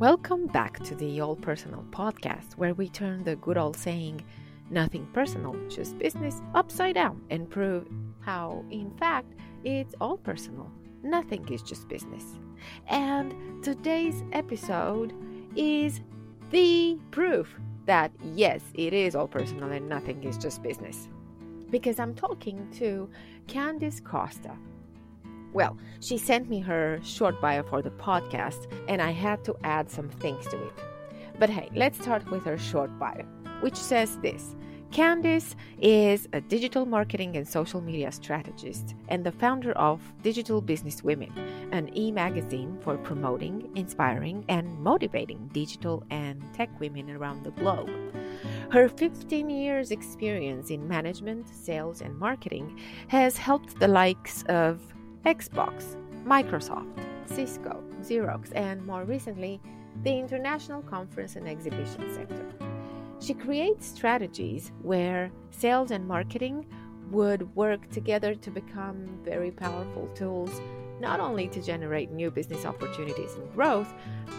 Welcome back to the All Personal podcast, where we turn the good old saying, nothing personal, just business, upside down and prove how, in fact, it's all personal. Nothing is just business. And today's episode is the proof that yes, it is all personal and nothing is just business. Because I'm talking to Candice Costa. Well, she sent me her short bio for the podcast, and I had to add some things to it. But hey, let's start with her short bio, which says this Candice is a digital marketing and social media strategist and the founder of Digital Business Women, an e magazine for promoting, inspiring, and motivating digital and tech women around the globe. Her 15 years' experience in management, sales, and marketing has helped the likes of Xbox, Microsoft, Cisco, Xerox, and more recently, the international conference and exhibition sector. She creates strategies where sales and marketing would work together to become very powerful tools, not only to generate new business opportunities and growth,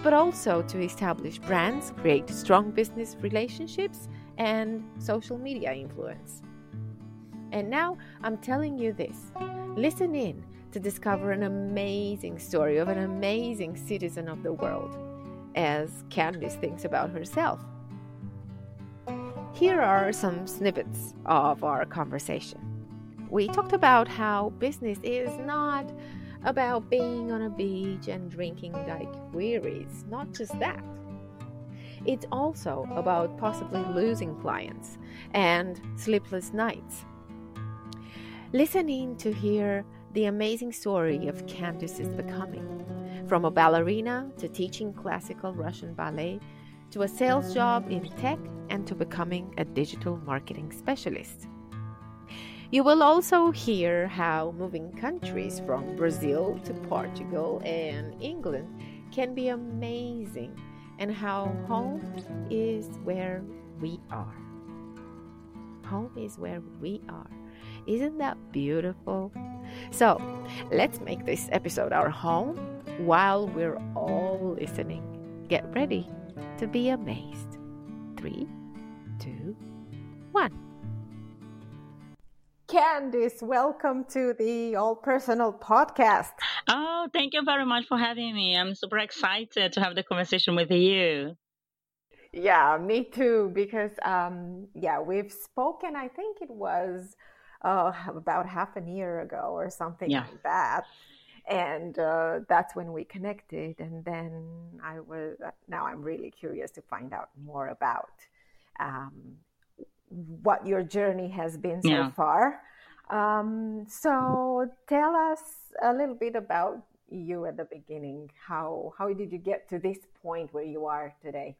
but also to establish brands, create strong business relationships, and social media influence. And now I'm telling you this listen in to discover an amazing story of an amazing citizen of the world, as Candice thinks about herself. Here are some snippets of our conversation. We talked about how business is not about being on a beach and drinking daiquiris, not just that. It's also about possibly losing clients and sleepless nights. Listening to hear the amazing story of Candice's becoming, from a ballerina to teaching classical Russian ballet to a sales job in tech and to becoming a digital marketing specialist. You will also hear how moving countries from Brazil to Portugal and England can be amazing and how home is where we are. Home is where we are. Isn't that beautiful? So, let's make this episode our home while we're all listening. Get ready to be amazed. Three, two, one. Candice, welcome to the All Personal podcast. Oh, thank you very much for having me. I'm super excited to have the conversation with you. Yeah, me too, because um, yeah, we've spoken, I think it was uh, about half a year ago or something yeah. like that and uh, that's when we connected and then i was now i'm really curious to find out more about um, what your journey has been so yeah. far um, so tell us a little bit about you at the beginning how how did you get to this point where you are today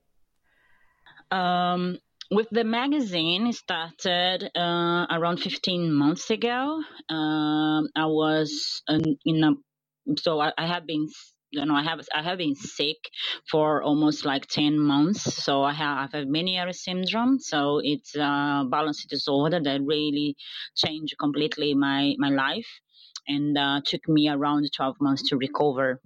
um, with the magazine started uh, around 15 months ago um, i was in a so I, I have been you know, I have I have been sick for almost like ten months. So I have, I have Meniere syndrome. So it's a balance disorder that really changed completely my my life, and uh, took me around twelve months to recover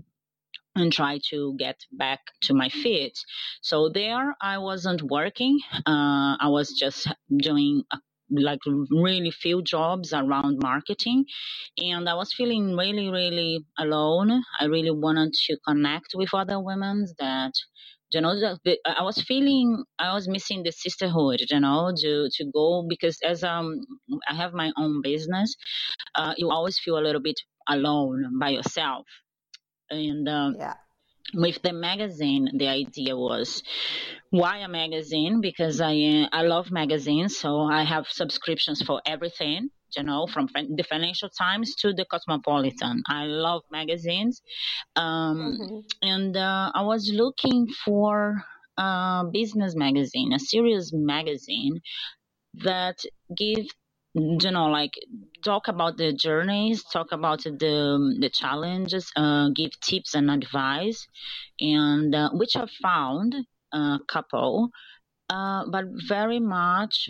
and try to get back to my feet. So there, I wasn't working. Uh, I was just doing a like really few jobs around marketing and i was feeling really really alone i really wanted to connect with other women that you know i was feeling i was missing the sisterhood you know to to go because as um i have my own business uh, you always feel a little bit alone by yourself and um, yeah. with the magazine the idea was why a magazine? Because i i love magazines so i have subscriptions for everything you know from the financial times to the cosmopolitan. I love magazines. Um, mm-hmm. and uh, i was looking for a business magazine a serious magazine that give you know like talk about the journeys talk about the the challenges uh, give tips and advice and uh, which i found a couple uh, but very much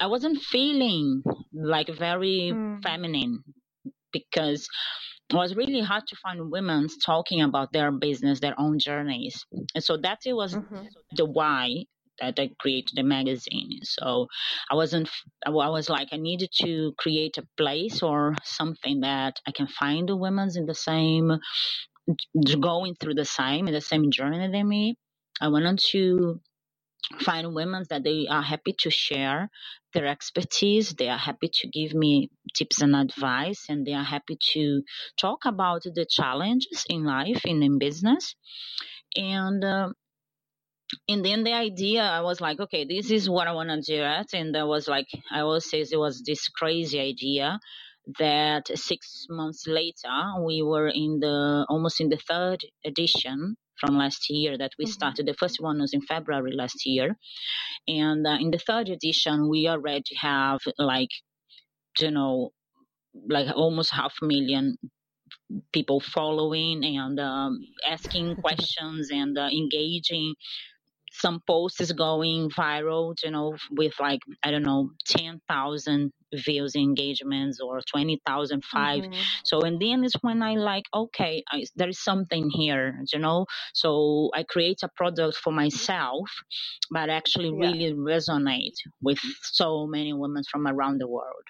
i wasn't feeling like very mm. feminine because it was really hard to find women talking about their business, their own journeys. And so that it was mm-hmm. the why that I created a magazine. So I wasn't, I was like, I needed to create a place or something that I can find the women in the same, going through the same, in the same journey than me. I wanted to find women that they are happy to share their expertise they are happy to give me tips and advice and they are happy to talk about the challenges in life and in business and uh, and then the idea i was like okay this is what i want to do it and there was like i always say it was this crazy idea that six months later we were in the almost in the third edition from last year that we mm-hmm. started. The first one was in February last year. And uh, in the third edition, we already have like, you know, like almost half a million people following and um, asking questions and uh, engaging some post is going viral, you know, with like, I don't know, 10,000 views engagements or 20,000 5. Mm-hmm. So, and then is when I like, okay, I, there is something here, you know, so I create a product for myself, but actually yeah. really resonate with so many women from around the world.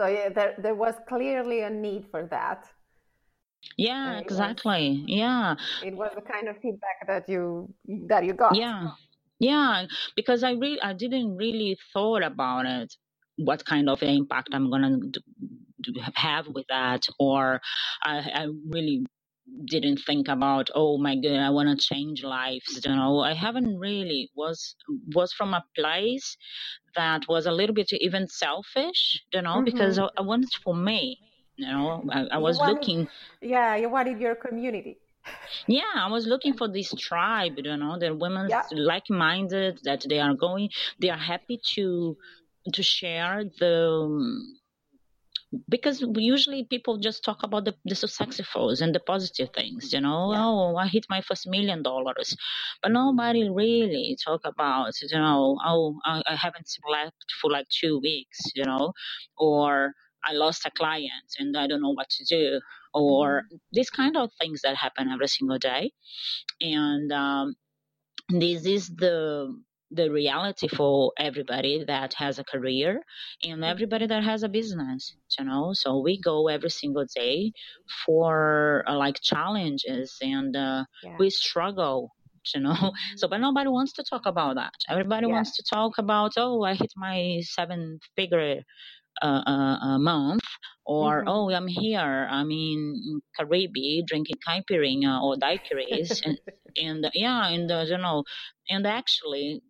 So yeah, there, there was clearly a need for that. Yeah, exactly. Was, yeah. It was the kind of feedback that you that you got. Yeah. Yeah, because I really I didn't really thought about it what kind of impact I'm going to have with that or I, I really didn't think about oh my god i want to change lives you know i haven't really was was from a place that was a little bit even selfish you know mm-hmm. because I, I wanted for me you know, I, I was wanted, looking. Yeah, you wanted your community. Yeah, I was looking for this tribe, you know, the women yeah. like-minded, that they are going, they are happy to to share the because usually people just talk about the, the successfuls and the positive things you know yeah. oh i hit my first million dollars but nobody really talk about you know oh I, I haven't slept for like two weeks you know or I lost a client and I don't know what to do, or mm-hmm. these kind of things that happen every single day. And um, this is the the reality for everybody that has a career and mm-hmm. everybody that has a business you know so we go every single day for uh, like challenges and uh, yeah. we struggle you know mm-hmm. so but nobody wants to talk about that everybody yeah. wants to talk about oh i hit my seven figure a, a, month, or mm-hmm. oh, I'm here, I'm in Caribbean drinking caipirinha or daiquiris, and, and yeah, and uh, you know, and actually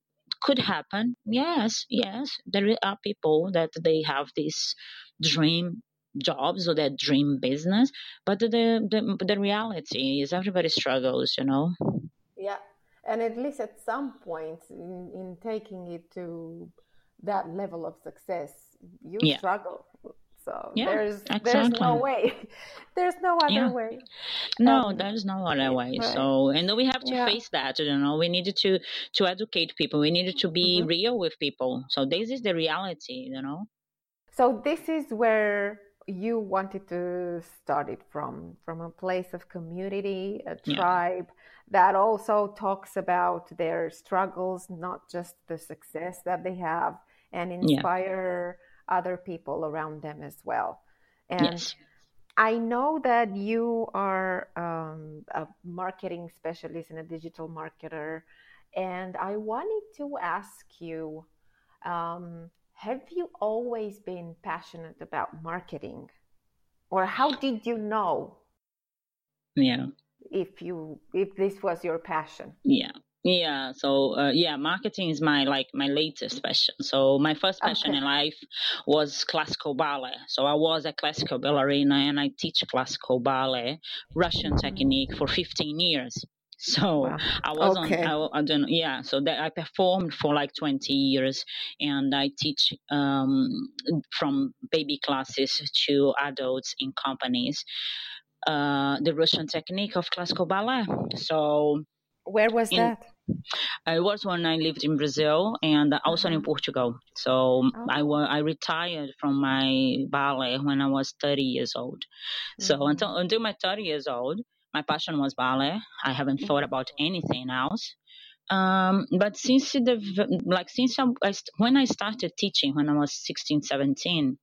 could happen. Yes, yes, there are people that they have this dream jobs or that dream business, but the the the reality is everybody struggles, you know. Yeah, and at least at some point in, in taking it to that level of success you yeah. struggle so yeah, there's exactly. there's no way there's no other yeah. way no um, there's no other way right. so and we have to yeah. face that you know we needed to to educate people we needed to be mm-hmm. real with people so this is the reality you know so this is where you wanted to start it from from a place of community a tribe that also talks about their struggles not just the success that they have and inspire other people around them as well. And yes. I know that you are um, a marketing specialist and a digital marketer. And I wanted to ask you um, have you always been passionate about marketing? Or how did you know? Yeah. If you if this was your passion. Yeah. Yeah, so uh, yeah, marketing is my like my latest passion. So my first passion okay. in life was classical ballet. So I was a classical ballerina and I teach classical ballet, Russian technique for 15 years. So wow. I was okay. on, I, I, don't know, yeah. So that I performed for like 20 years, and I teach um, from baby classes to adults in companies uh, the Russian technique of classical ballet. So where was in, that? It was when I lived in Brazil and also in uh-huh. Portugal. So oh. I, I retired from my ballet when I was 30 years old. Mm-hmm. So until until my 30 years old, my passion was ballet. I haven't thought about anything else. Um, but since the like since I, I, when I started teaching when I was 16, 17,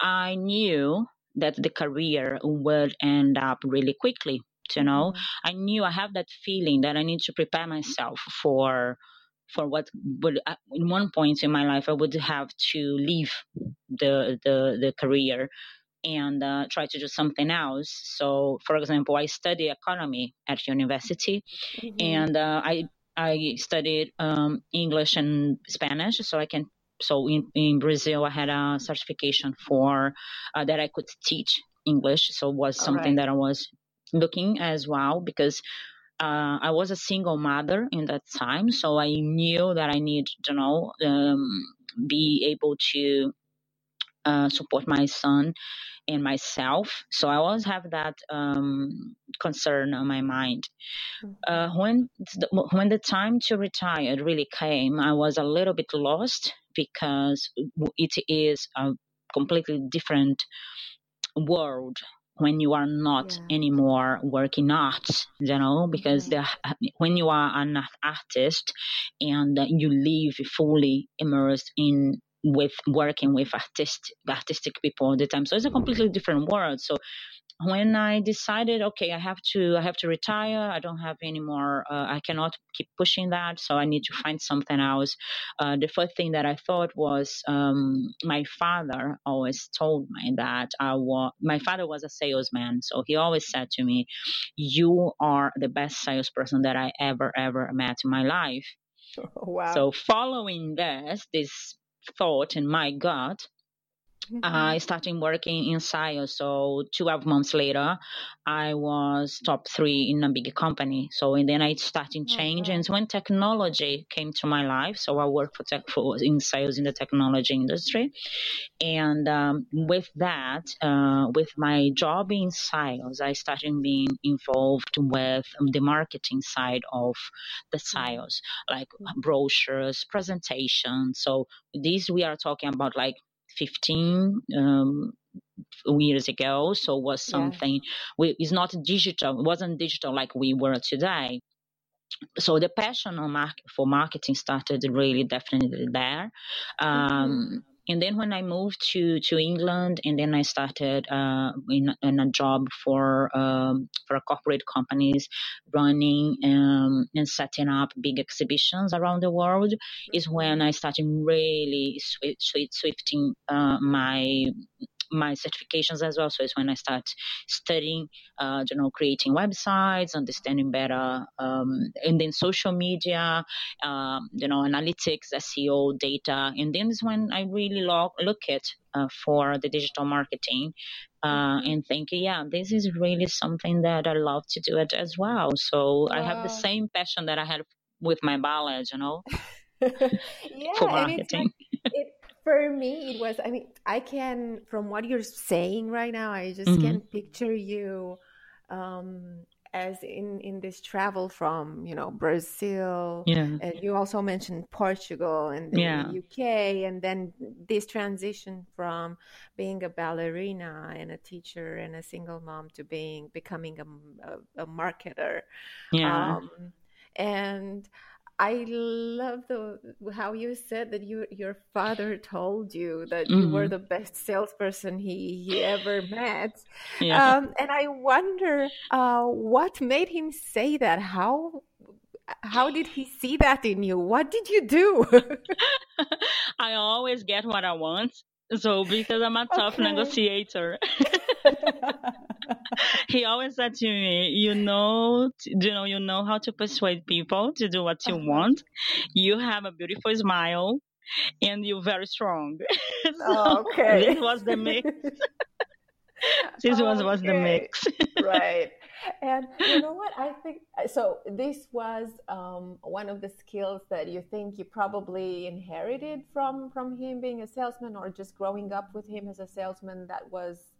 I knew that the career would end up really quickly. You know, mm-hmm. I knew I have that feeling that I need to prepare myself for for what would uh, in one point in my life I would have to leave the the the career and uh, try to do something else. So, for example, I study economy at university, mm-hmm. and uh, I I studied um, English and Spanish, so I can. So in, in Brazil, I had a certification for uh, that I could teach English. So it was something right. that I was looking as well because uh, I was a single mother in that time, so I knew that I need to know um, be able to uh, support my son and myself. So I always have that um, concern on my mind. Mm-hmm. Uh, when the, when the time to retire really came, I was a little bit lost because it is a completely different world when you are not yeah. anymore working art you know because mm-hmm. the, when you are an artist and you live fully immersed in with working with artist, artistic people all the time. So it's a completely different world. So when I decided, okay, I have to, I have to retire. I don't have any more. Uh, I cannot keep pushing that. So I need to find something else. Uh, the first thing that I thought was, um, my father always told me that I was. My father was a salesman, so he always said to me, "You are the best salesperson that I ever ever met in my life." wow. So following this, this thought in my gut. I started working in sales. So 12 months later, I was top three in a big company. So and then I started changing. Mm-hmm. when technology came to my life, so I worked for tech for in sales in the technology industry, and um, with that, uh, with my job in sales, I started being involved with the marketing side of the mm-hmm. sales, like brochures, presentations. So these we are talking about like 15 um, years ago. So was something, yeah. we, it's not digital, it wasn't digital like we were today. So the passion for marketing started really definitely there. Um, mm-hmm and then when I moved to to England, and then I started uh, in, in, a job for um, for corporate companies, running um, and setting up big exhibitions around the world, is when I started really swift, swift, swifting uh, my my certifications as well. So it's when I start studying, uh, you know, creating websites, understanding better, um, and then social media, um, you know, analytics, SEO, data, and then is when I really look look at uh, for the digital marketing. Uh, and think, yeah, this is really something that I love to do it as well. So wow. I have the same passion that I had with my ballet, you know, yeah, for marketing. For me it was i mean i can from what you're saying right now i just mm-hmm. can picture you um as in in this travel from you know brazil yeah and you also mentioned portugal and the yeah. uk and then this transition from being a ballerina and a teacher and a single mom to being becoming a, a, a marketer yeah um, and I love the how you said that you your father told you that mm-hmm. you were mm-hmm. the best salesperson he, he ever met. Yeah. Um, and I wonder uh, what made him say that. How how did he see that in you? What did you do? I always get what I want. So because I'm a tough okay. negotiator. he always said to me, "You know, you know, you know how to persuade people to do what you uh-huh. want. You have a beautiful smile, and you're very strong." so okay, this was the mix. this was was the mix. right. And you know what? I think so. This was um, one of the skills that you think you probably inherited from from him being a salesman, or just growing up with him as a salesman. That was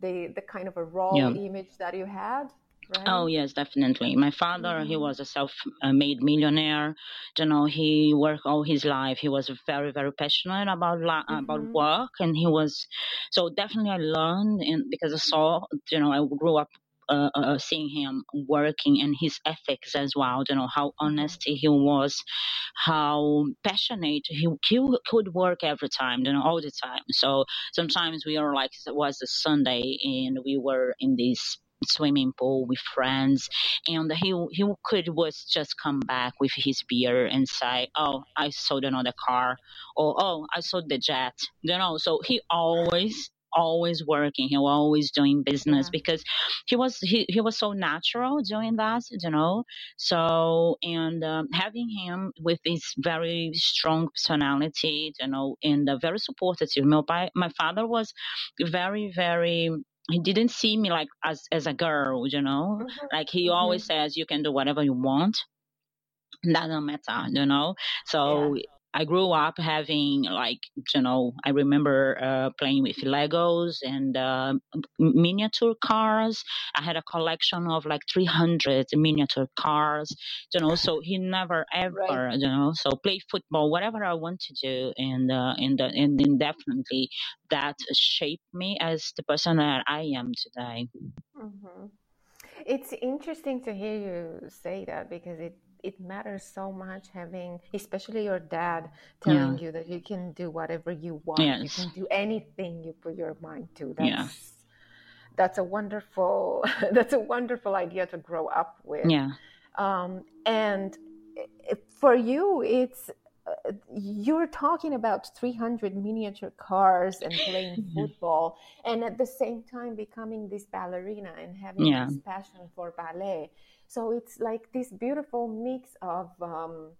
the the kind of a raw yeah. image that you had right? Oh yes, definitely. My father, mm-hmm. he was a self-made millionaire. You know, he worked all his life. He was very, very passionate about mm-hmm. about work, and he was so definitely. I learned, and because I saw, you know, I grew up uh, uh, uh, seeing him working and his ethics as well. You know how mm-hmm. honest he was, how passionate he he could work every time. You know all the time. So sometimes we are like it was a Sunday and we were in this swimming pool with friends and he he could was just come back with his beer and say oh i sold another car or oh i sold the jet you know so he always always working he was always doing business yeah. because he was he, he was so natural doing that you know so and um, having him with this very strong personality you know and uh, very supportive my, my father was very very he didn't see me like as as a girl you know mm-hmm. like he mm-hmm. always says you can do whatever you want doesn't matter you know so yeah I grew up having like you know I remember uh, playing with Legos and uh, miniature cars. I had a collection of like 300 miniature cars. You know, so he never ever right. you know so play football whatever I want to do and uh, and uh, and then definitely that shaped me as the person that I am today. Mm-hmm. It's interesting to hear you say that because it it matters so much having especially your dad telling yeah. you that you can do whatever you want yes. you can do anything you put your mind to that's yeah. that's a wonderful that's a wonderful idea to grow up with yeah um, and for you it's uh, you're talking about 300 miniature cars and playing mm-hmm. football and at the same time becoming this ballerina and having yeah. this passion for ballet so it's like this beautiful mix of um,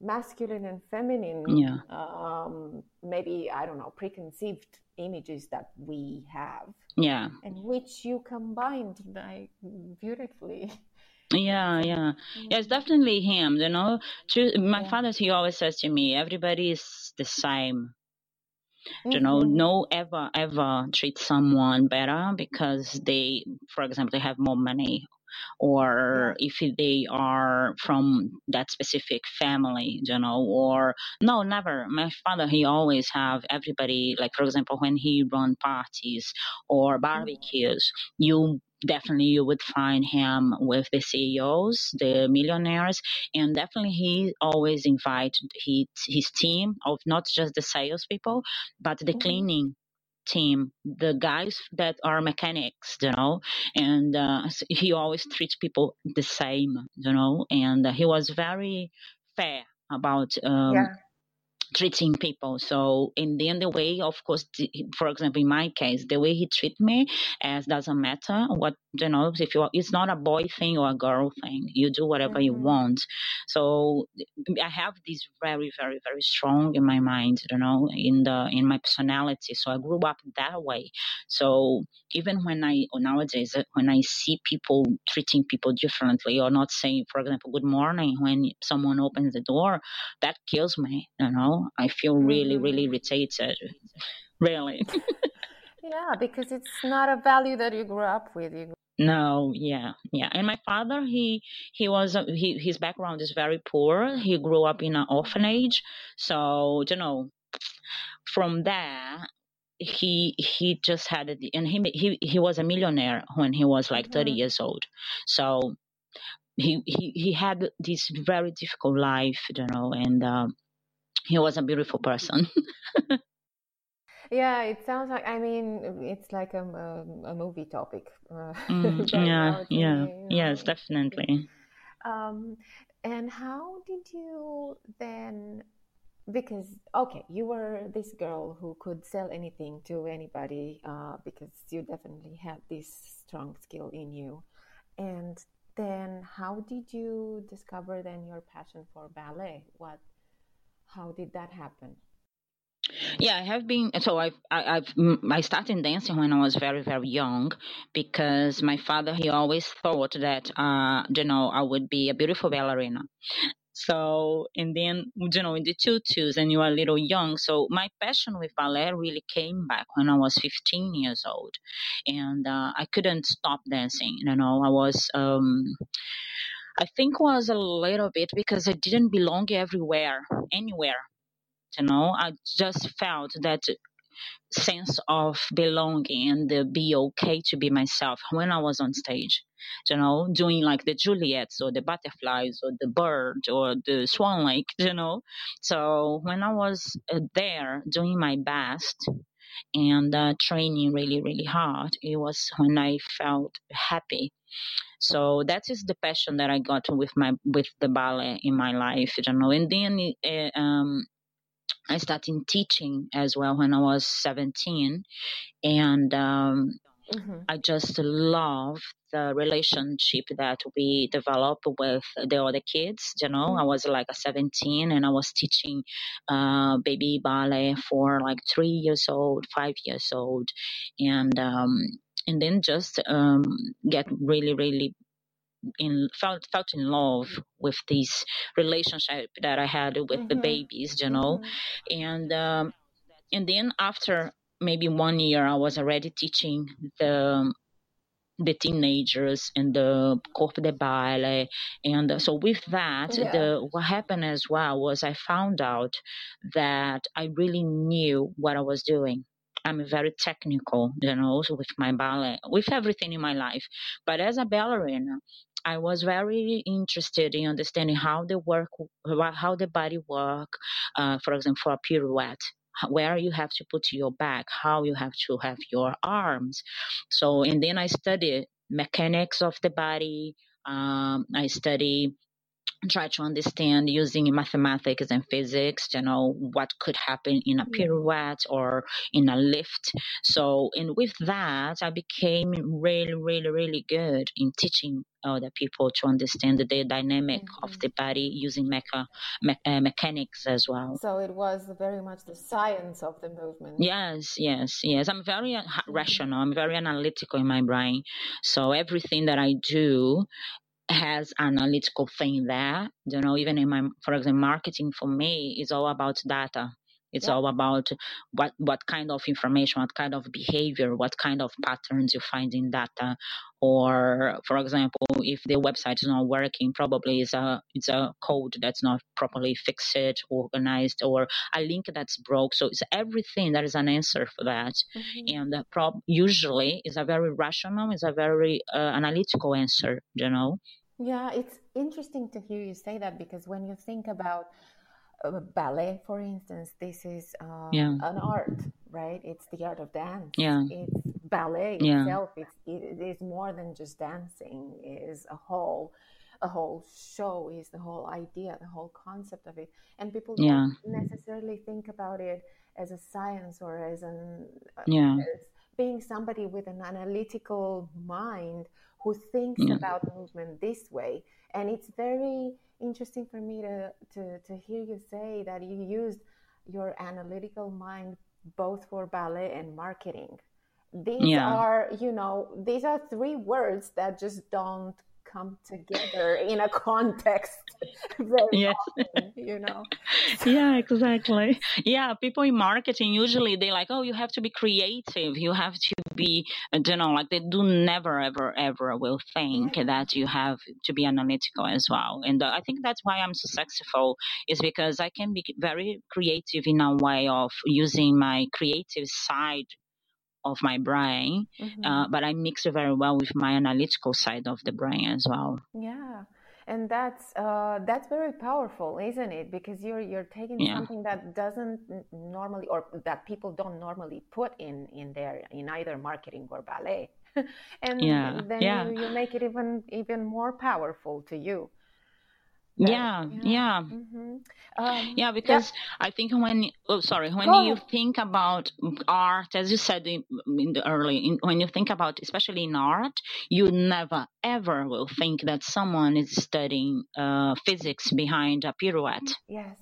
masculine and feminine, yeah. um, maybe, I don't know, preconceived images that we have. Yeah. And which you combined like beautifully. Yeah, yeah, yeah. It's definitely him. You know, my yeah. father he always says to me, "Everybody is the same." Mm-hmm. You know, mm-hmm. no ever ever treat someone better because they, for example, they have more money or if they are from that specific family, you know, or no, never. My father, he always have everybody, like for example, when he run parties or mm-hmm. barbecues, you definitely you would find him with the CEOs, the millionaires, and definitely he always invite his, his team of not just the salespeople, but the mm-hmm. cleaning team, the guys that are mechanics, you know, and uh, he always treats people the same, you know, and uh, he was very fair about um, yeah treating people. So in the end, the way, of course, for example, in my case, the way he treat me as doesn't matter what you know. If you it's not a boy thing or a girl thing, you do whatever mm-hmm. you want. So I have this very, very, very strong in my mind, you know, in the in my personality. So I grew up that way. So even when I nowadays when I see people treating people differently or not saying, for example, good morning when someone opens the door, that kills me, you know I feel really, mm-hmm. really irritated. Really. yeah, because it's not a value that you grew up with. You no, yeah, yeah. And my father, he he was he his background is very poor. He grew up in an orphanage, so you know, from there he he just had it, and he he he was a millionaire when he was like 30 mm-hmm. years old. So he he he had this very difficult life, you know, and. Um, he was a beautiful person. yeah, it sounds like. I mean, it's like a, a, a movie topic. Uh, mm, yeah, yeah, me, yes, know. definitely. Um, and how did you then? Because okay, you were this girl who could sell anything to anybody uh, because you definitely had this strong skill in you, and then how did you discover then your passion for ballet? What how did that happen? Yeah, I have been. So I've, I, have I started dancing when I was very, very young because my father he always thought that uh, you know I would be a beautiful ballerina. So, and then, you know, in the tutus and you are a little young. So my passion with ballet really came back when I was 15 years old. And uh, I couldn't stop dancing. You know, I was, um, I think was a little bit because I didn't belong everywhere, anywhere. You know, I just felt that sense of belonging and the be okay to be myself when I was on stage. You know, doing like the Juliets or the butterflies or the bird or the swan lake, you know. So when I was uh, there doing my best and uh, training really, really hard, it was when I felt happy. So that is the passion that I got with my with the ballet in my life, you know. And then uh, um, I started teaching as well when I was 17. And um, mm-hmm. I just love the relationship that we develop with the other kids. You know, mm-hmm. I was like a 17 and I was teaching uh, baby ballet for like three years old, five years old. And, um, and then just um, get really, really in felt felt in love with this relationship that I had with mm-hmm. the babies, you know, mm-hmm. and um, and then after maybe one year, I was already teaching the the teenagers and the corpo de baile and so with that yeah. the what happened as well was i found out that i really knew what i was doing I'm very technical, you know, with my ballet, with everything in my life. But as a ballerina, I was very interested in understanding how the work, how the body work. Uh, for example, for a pirouette, where you have to put your back, how you have to have your arms. So, and then I studied mechanics of the body. Um, I study try to understand using mathematics and physics you know what could happen in a pirouette or in a lift. So and with that i became really really really good in teaching other people to understand the dynamic mm-hmm. of the body using mecha, me, uh, mechanics as well. So it was very much the science of the movement. Yes yes yes. I'm very mm-hmm. rational. I'm very analytical in my brain. So everything that i do has analytical thing there. You know, even in my, for example, marketing for me is all about data. It's yeah. all about what what kind of information, what kind of behavior, what kind of patterns you find in data. Or, for example, if the website is not working, probably it's a it's a code that's not properly fixed, organized, or a link that's broke. So it's everything. There is an answer for that, mm-hmm. and the prob usually is a very rational, is a very uh, analytical answer. You know. Yeah, it's interesting to hear you say that because when you think about uh, ballet, for instance, this is uh, yeah. an art, right? It's the art of dance. Yeah. It's ballet yeah. itself. It's, it is more than just dancing. It is a whole, a whole show. Is the whole idea, the whole concept of it, and people yeah. don't necessarily think about it as a science or as an uh, yeah. As being somebody with an analytical mind who thinks yeah. about movement this way. And it's very interesting for me to, to, to hear you say that you used your analytical mind both for ballet and marketing. These yeah. are, you know, these are three words that just don't come together in a context very yes. often, you know yeah exactly yeah people in marketing usually they like oh you have to be creative you have to be you know like they do never ever ever will think yeah. that you have to be analytical as well and uh, i think that's why i'm so successful is because i can be very creative in a way of using my creative side of my brain, mm-hmm. uh, but I mix it very well with my analytical side of the brain as well. Yeah, and that's uh, that's very powerful, isn't it? Because you're you're taking yeah. something that doesn't normally or that people don't normally put in in their in either marketing or ballet, and yeah. then yeah. You, you make it even even more powerful to you yeah. Yeah yeah, mm-hmm. um, yeah because yeah. i think when oh sorry when you think about art as you said in, in the early in, when you think about especially in art you never ever will think that someone is studying uh, physics behind a pirouette. Yes.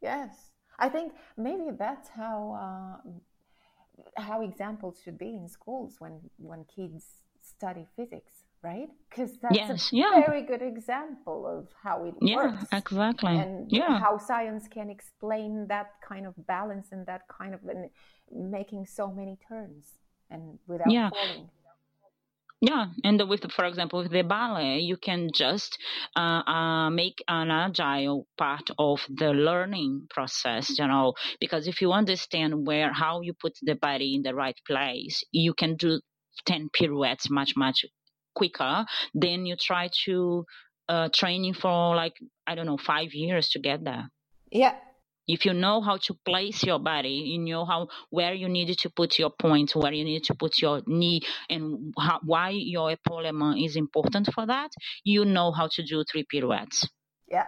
Yes. I think maybe that's how uh, how examples should be in schools when when kids study physics right? Because that's yes, a yeah. very good example of how it yeah, works. exactly. And yeah. how science can explain that kind of balance and that kind of and making so many turns and without Yeah. falling. Yeah, and with, for example, with the ballet, you can just uh, uh, make an agile part of the learning process, you know, because if you understand where, how you put the body in the right place, you can do 10 pirouettes much, much quicker than you try to uh, training for like, I don't know, five years to get there. Yeah, If you know how to place your body, you know how where you need to put your point, where you need to put your knee, and how, why your epaulement is important for that. You know how to do three pirouettes. yeah.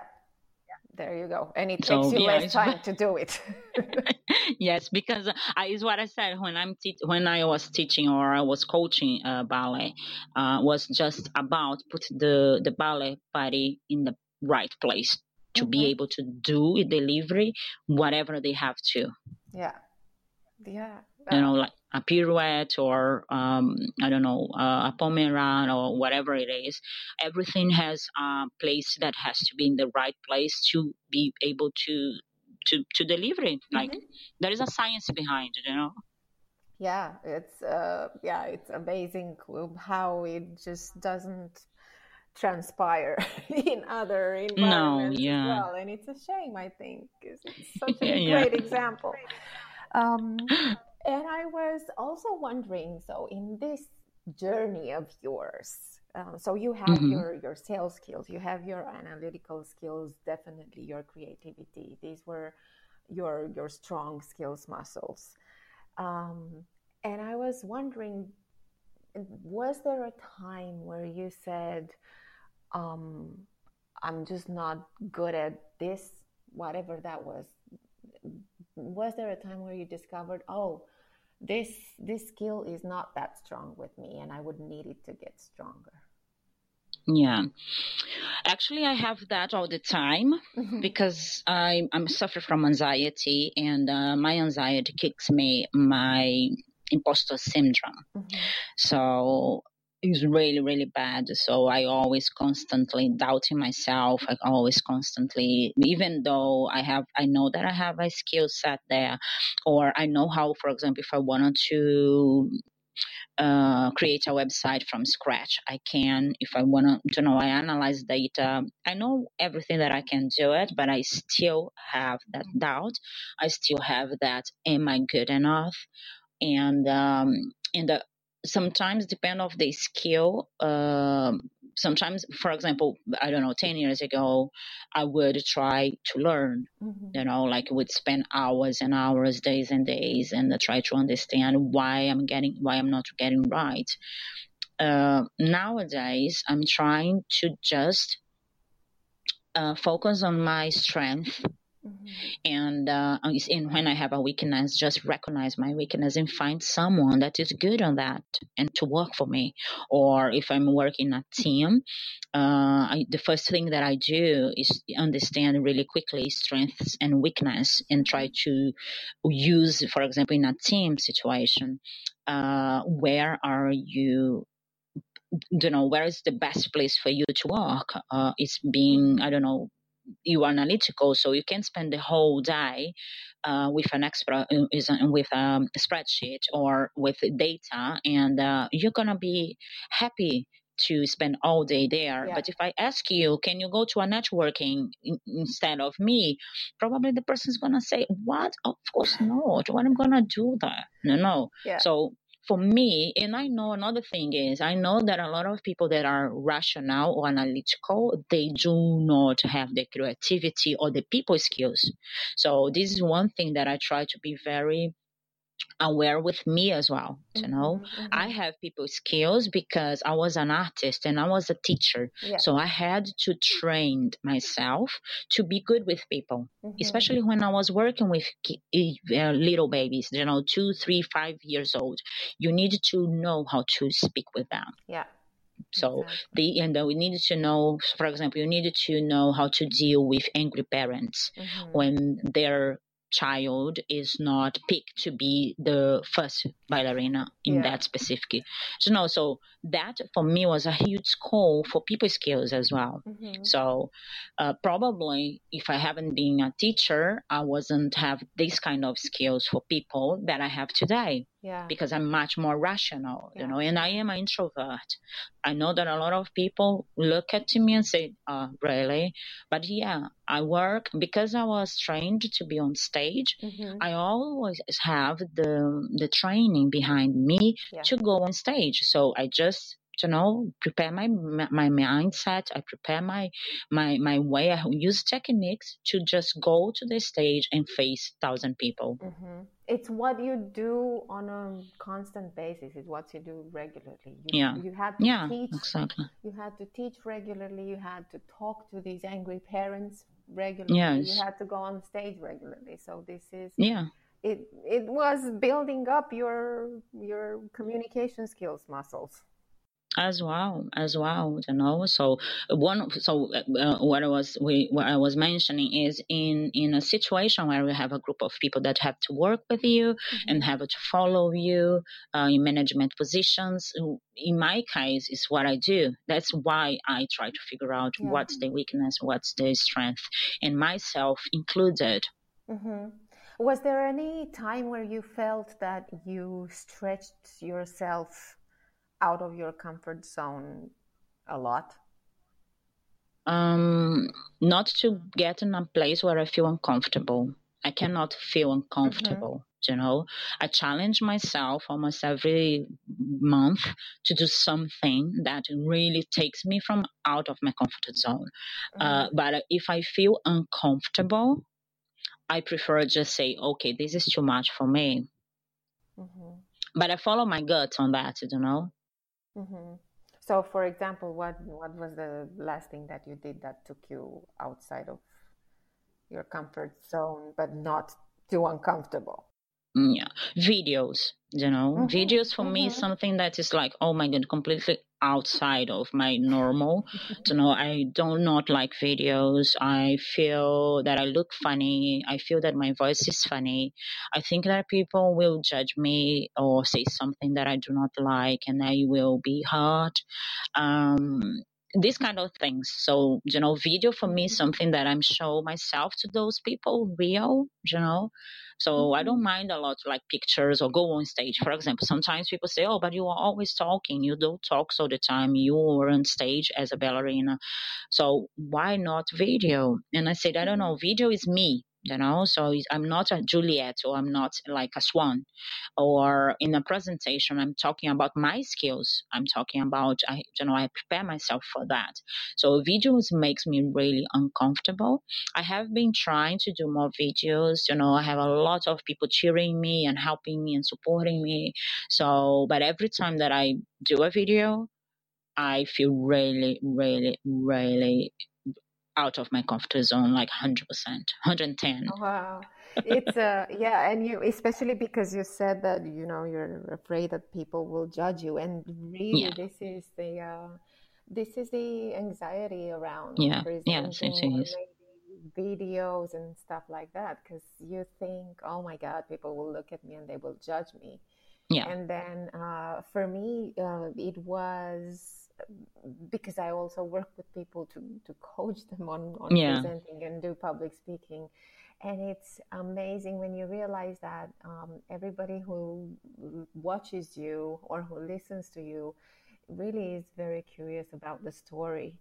There you go. And it So, takes you yeah, less time to do it. yes, because I, is what I said when I'm te- when I was teaching or I was coaching uh, ballet uh, was just about put the the ballet body in the right place to be Mhm. able to do a delivery whatever they have to. yeah. Yeah. You know, like a pirouette or um, I don't know, uh, a pomeran or whatever it is. Everything has a place that has to be in the right place to be able to to to deliver it. Like Mhm. there is a science behind it, you know. Yeah, it's uh, yeah, it's amazing how it just doesn't transpire in other environments yeah. as well, and it's a shame. I think it's such a Yeah. great example. Um, and I was also wondering, so in this journey of yours, um, so you have Mhm. your your sales skills, you have your analytical skills, definitely your creativity. These were your your strong skills muscles. Um, and I was wondering, was there a time where you said, um, "I'm just not good at this," whatever that was? Was there a time where you discovered, "Oh, this this skill is not that strong with me, and I would need it to get stronger"? Yeah, actually, I have that all the time because I I'm suffer from anxiety, and uh, my anxiety kicks me my imposter syndrome. Mhm. So it's really, really bad. So I always constantly doubting myself. I always constantly, even though I have, I know that I have a skill set there, or I know how, for example, if I wanted to uh, create a website from scratch. I can, if I want to know, I analyze data. I know everything that I can do it, but I still have that doubt. I still have that, am I good enough? And, um, and the, sometimes depend of the skill, um, sometimes, for example, I don't know, 10 years ago, I would try to learn Mhm. you know like would spend hours and hours days and days and try to understand why i'm getting why i'm not getting right uh, nowadays i'm trying to just uh, focus on my strength Mhm. and uh, and when I have a weakness, just recognize my weakness and find someone that is good on that and to work for me. Or if I'm working a team, uh, I, the first thing that I do is understand really quickly strengths and weakness and try to use, for example, in a team situation, uh, where are you you know where is the best place for you to work uh, it's being i don't know you are analytical, so you can spend the whole day uh, with an expert uh, is uh, with a spreadsheet or with data, and uh, you're gonna be happy to spend all day there. Yeah. But if I ask you, can you go to a networking in, instead of me? Probably the person's gonna say, "What? Of course not. What I'm gonna do that? No, no." Yeah. So for me, and I know another thing is, I know that a lot of people that are rational or analytical, they do not have the creativity or the people skills. So this is one thing that I try to be very aware with me as well. You know, Mhm, mhm. I have people skills because I was an artist and I was a teacher. Yeah. So I had to train myself to be good with people Mhm. especially when I was working with uh, little babies, you know, two, three, five years old. You need to know how to speak with them. yeah. So the and we needed to know, for example, you needed to know how to deal with angry parents Mhm. when their child is not picked to be the first ballerina in yeah. that specific so no so that for me was a huge call for people skills as well mm-hmm. so uh, probably if i haven't been a teacher i wasn't have this kind of skills for people that i have today yeah. because I'm much more rational, yeah. you know, and I am an introvert. I know that a lot of people look at me and say, oh, really? But yeah, I work because I was trained to be on stage. Mm-hmm. I always have the, the training behind me yeah. to go on stage. So I just you know prepare my my mindset i prepare my my my way i use techniques to just go to the stage and face thousand people mm-hmm it's what you do on a constant basis. It's what you do regularly. You, yeah. you had to yeah, teach exactly. you had to teach regularly. You had to talk to these angry parents regularly. Yes. you had to go on stage regularly. So this is yeah. it it was building up your your communication skills muscles as well as well you know so one so uh, what i was we what i was mentioning is in in a situation where we have a group of people that have to work with you mm-hmm. and have to follow you uh, in management positions in my case is what i do that's why i try to figure out yeah. what's the weakness what's the strength and myself included mm-hmm. was there any time where you felt that you stretched yourself out of your comfort zone a lot? Um, not to get in a place where I feel uncomfortable. I cannot feel uncomfortable. Mm-hmm. You know, I challenge myself almost every month to do something that really takes me from out of my comfort zone. Uh, mm-hmm. Uh, but if I feel uncomfortable, I prefer just say, okay, this is too much for me. Mm-hmm. But I follow my gut on that, you know. Mm-hmm. So, for example, what what was the last thing that you did that took you outside of your comfort zone, but not too uncomfortable? Yeah, videos. You know, mm-hmm. videos for mm-hmm. me is something that is like, oh my god, completely outside of my normal. you know, I don't not like videos. I feel that I look funny. I feel that my voice is funny. I think that people will judge me or say something that I do not like and I will be hurt. Um, these kind of things. So, you know, video for me is something that I'm show myself to those people real, you know. So mm-hmm. I don't mind a lot like pictures or go on stage. For example, sometimes people say, Oh, but you are always talking. You don't talk all the time. You are on stage as a ballerina. So why not video? And I said, I don't know. Video is me you know? So i'm not a juliet or i'm not like a swan. Or in a presentation i'm talking about my skills. I'm talking about i you know i prepare myself for that. So videos makes me really uncomfortable. I have been trying to do more videos you know? I have a lot of people cheering me and helping me and supporting me. So but every time that i do a video I feel really, really, really out of my comfort zone like 100% 110 wow. It's uh yeah and you especially because you said that you know you're afraid that people will judge you and really yeah. this is the uh this is the anxiety around yeah yes it is. videos and stuff like that because you think oh my god people will look at me and they will judge me. Yeah. And then uh for me uh, it was because I also work with people to, to coach them on, on yeah. presenting and do public speaking. And it's amazing when you realize that um, everybody who watches you or who listens to you really is very curious about the story.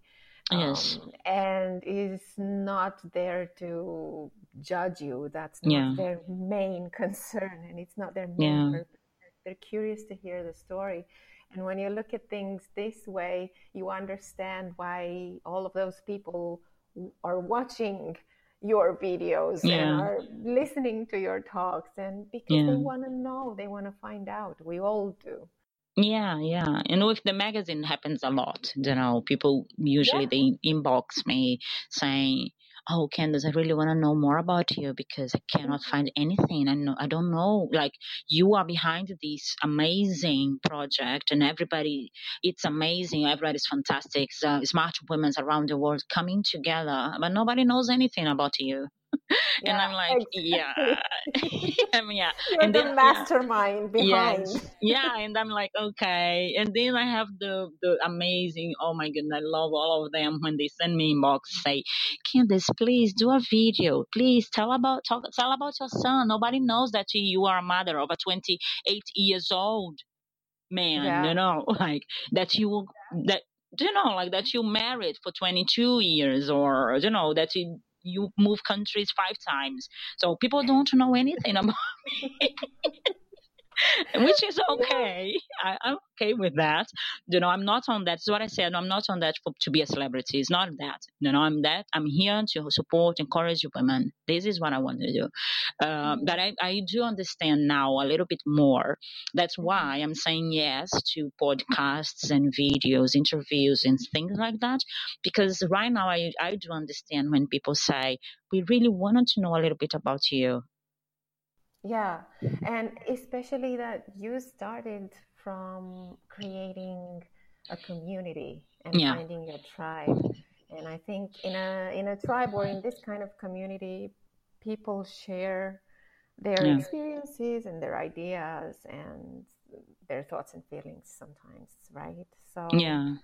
Yes. Um, and is not there to judge you. That's not yeah. their main concern, and it's not their main yeah. purpose. They're curious to hear the story and when you look at things this way, you understand why all of those people are watching your videos yeah. and are listening to your talks and because yeah. they want to know, they want to find out. We all do. Yeah, yeah. And with the magazine happens a lot. You know, people usually yeah. they inbox me saying, oh candace i really want to know more about you because i cannot find anything. I know i don't know like you are behind this amazing project and everybody it's amazing. Everybody's fantastic. Uh, smart women around the world coming together but nobody knows anything about you and I'm like, yeah, I mean, yeah. You're and the then, mastermind yeah, behind. yes, yeah, and I'm like, okay. And then I have the the amazing. Oh my goodness, I love all of them when they send me inbox say, Candace, please do a video. Please tell about talk tell about your son. Nobody knows that you are a mother of a 28 years old man. Yeah. You know, like that you that you know, like that you married for 22 years, or you know that you you move countries five times. So people don't know anything about me. which is okay. I, I'm okay with that. You know, I'm not on that. That's what I said. I'm not on that for, to be a celebrity. It's not that. You know, I'm that. I'm here to support, encourage women. This is what I want to do. Uh, but I, I do understand now a little bit more. That's why I'm saying yes to podcasts and videos, interviews, and things like that. Because right now, I, I do understand when people say, we really wanted to know a little bit about you. Yeah, and especially that you started from creating a community and Yeah. finding your tribe. And I think in a in a tribe or in this kind of community, people share their Yeah. experiences and their ideas and their thoughts and feelings sometimes, right? So Yeah.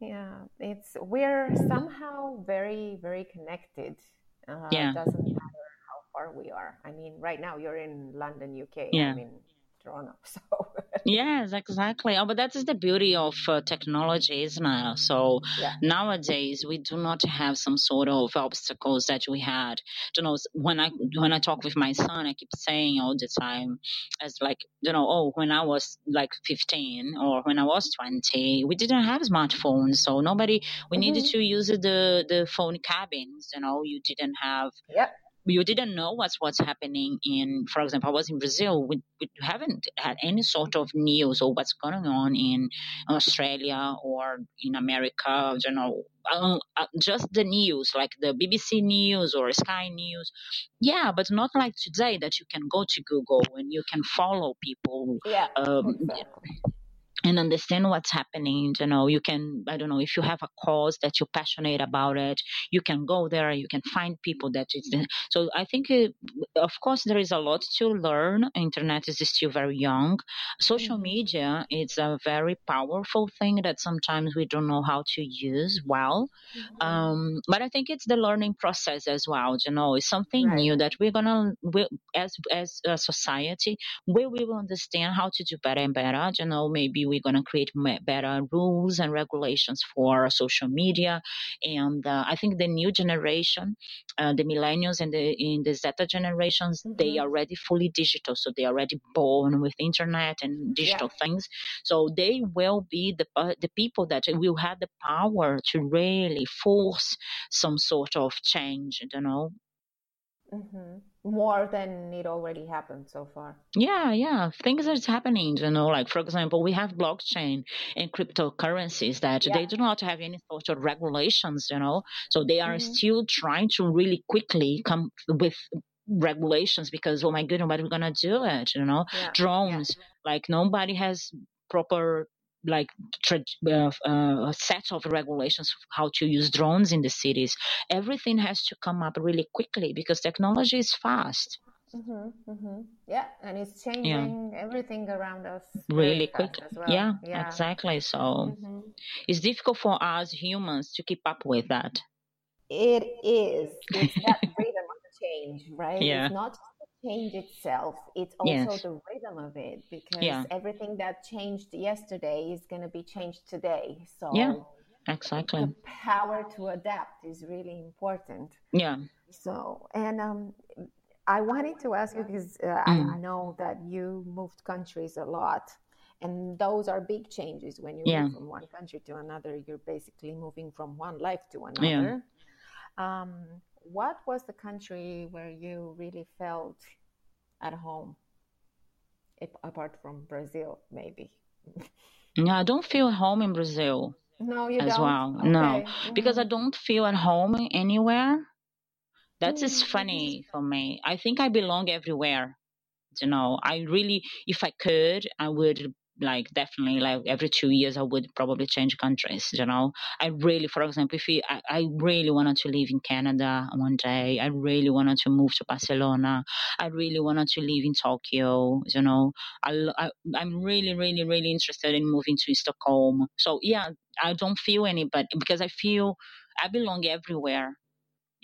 yeah, it's we're somehow very, very connected. Uh, Yeah. it doesn't far we are. I mean, right now you're in London, UK. Yeah. I'm in Toronto, so Yes, exactly. Oh, but that is the beauty of uh, technology, isn't it? So yeah, nowadays we do not have some sort of obstacles that we had. You know, when I when I talk with my son, I keep saying all the time, as like you know, oh, when I was like 15 or when I was 20, we didn't have smartphones, so nobody. We needed Mhm. to use the the phone cabins. You know, you didn't have yeah, you didn't know what's what's happening in for example i was in brazil we, we haven't had any sort of news or what's going on in australia or in america you know um, uh, just the news like the bbc news or sky news yeah but not like today that you can go to google and you can follow people yeah, um, exactly. And understand what's happening. You know, you can, I don't know, if you have a cause that you're passionate about it, you can go there, you can find people that is. So I think, uh, of course, there is a lot to learn. Internet is still very young. Social Mhm. media is a very powerful thing that sometimes we don't know how to use well. Mhm. Um, but I think it's the learning process as well. You know, it's something Right. new that we're gonna, we, as as a society, we will understand how to do better and better. You know, maybe we're gonna create better rules and regulations for social media. And uh, I think the new generation, uh, the millennials and the in the Zeta generations, they Mhm. are already fully digital, so they are already born with internet and digital things. So they will be the uh, the people that will have the power to really force some sort of change. You know. Mhm. More than it already happened so far. Yeah, yeah, things are happening. You know, like for example, we have blockchain and cryptocurrencies that Yeah. they do not have any sort of regulations. You know, so they are Mhm. still trying to really quickly come with regulations because oh my goodness, what are we gonna do it? You know, Yeah, drones. Like nobody has proper like tra- uh, uh, a set of regulations of how to use drones in the cities. Everything has to come up really quickly because technology is fast, hmm hmm Yeah, and it's changing everything around us really quick. well. Yeah, Yeah. exactly. So hmm it's difficult for us humans to keep up with that. It is. It's that rhythm of change, right? Yeah. It's not change itself, it's also Yes. the rhythm of it because Yeah. everything that changed yesterday is going to be changed today. So Yeah. Exactly. the power to adapt is really important. Yeah. So, and um, I wanted to ask you because uh, Mm. I, I know that you moved countries a lot, and those are big changes when you Yeah. move from one country to another. You're basically moving from one life to another. Um, what was the country where you really felt at home, ap- apart from Brazil, maybe? Yeah, I don't feel at home in Brazil No, you as don't. well. No, Okay. because I don't feel at home anywhere. That is Mhm. funny for me. I think I belong everywhere. You know, I really, if I could, I would like definitely like every two years I would probably change countries. You know, I really, for example, if we, I, I really wanted to live in Canada one day. I really wanted to move to Barcelona. I really wanted to live in Tokyo. You know, I, I I'm really, really, really interested in moving to Stockholm. So yeah, I don't feel any, but because I feel I belong everywhere,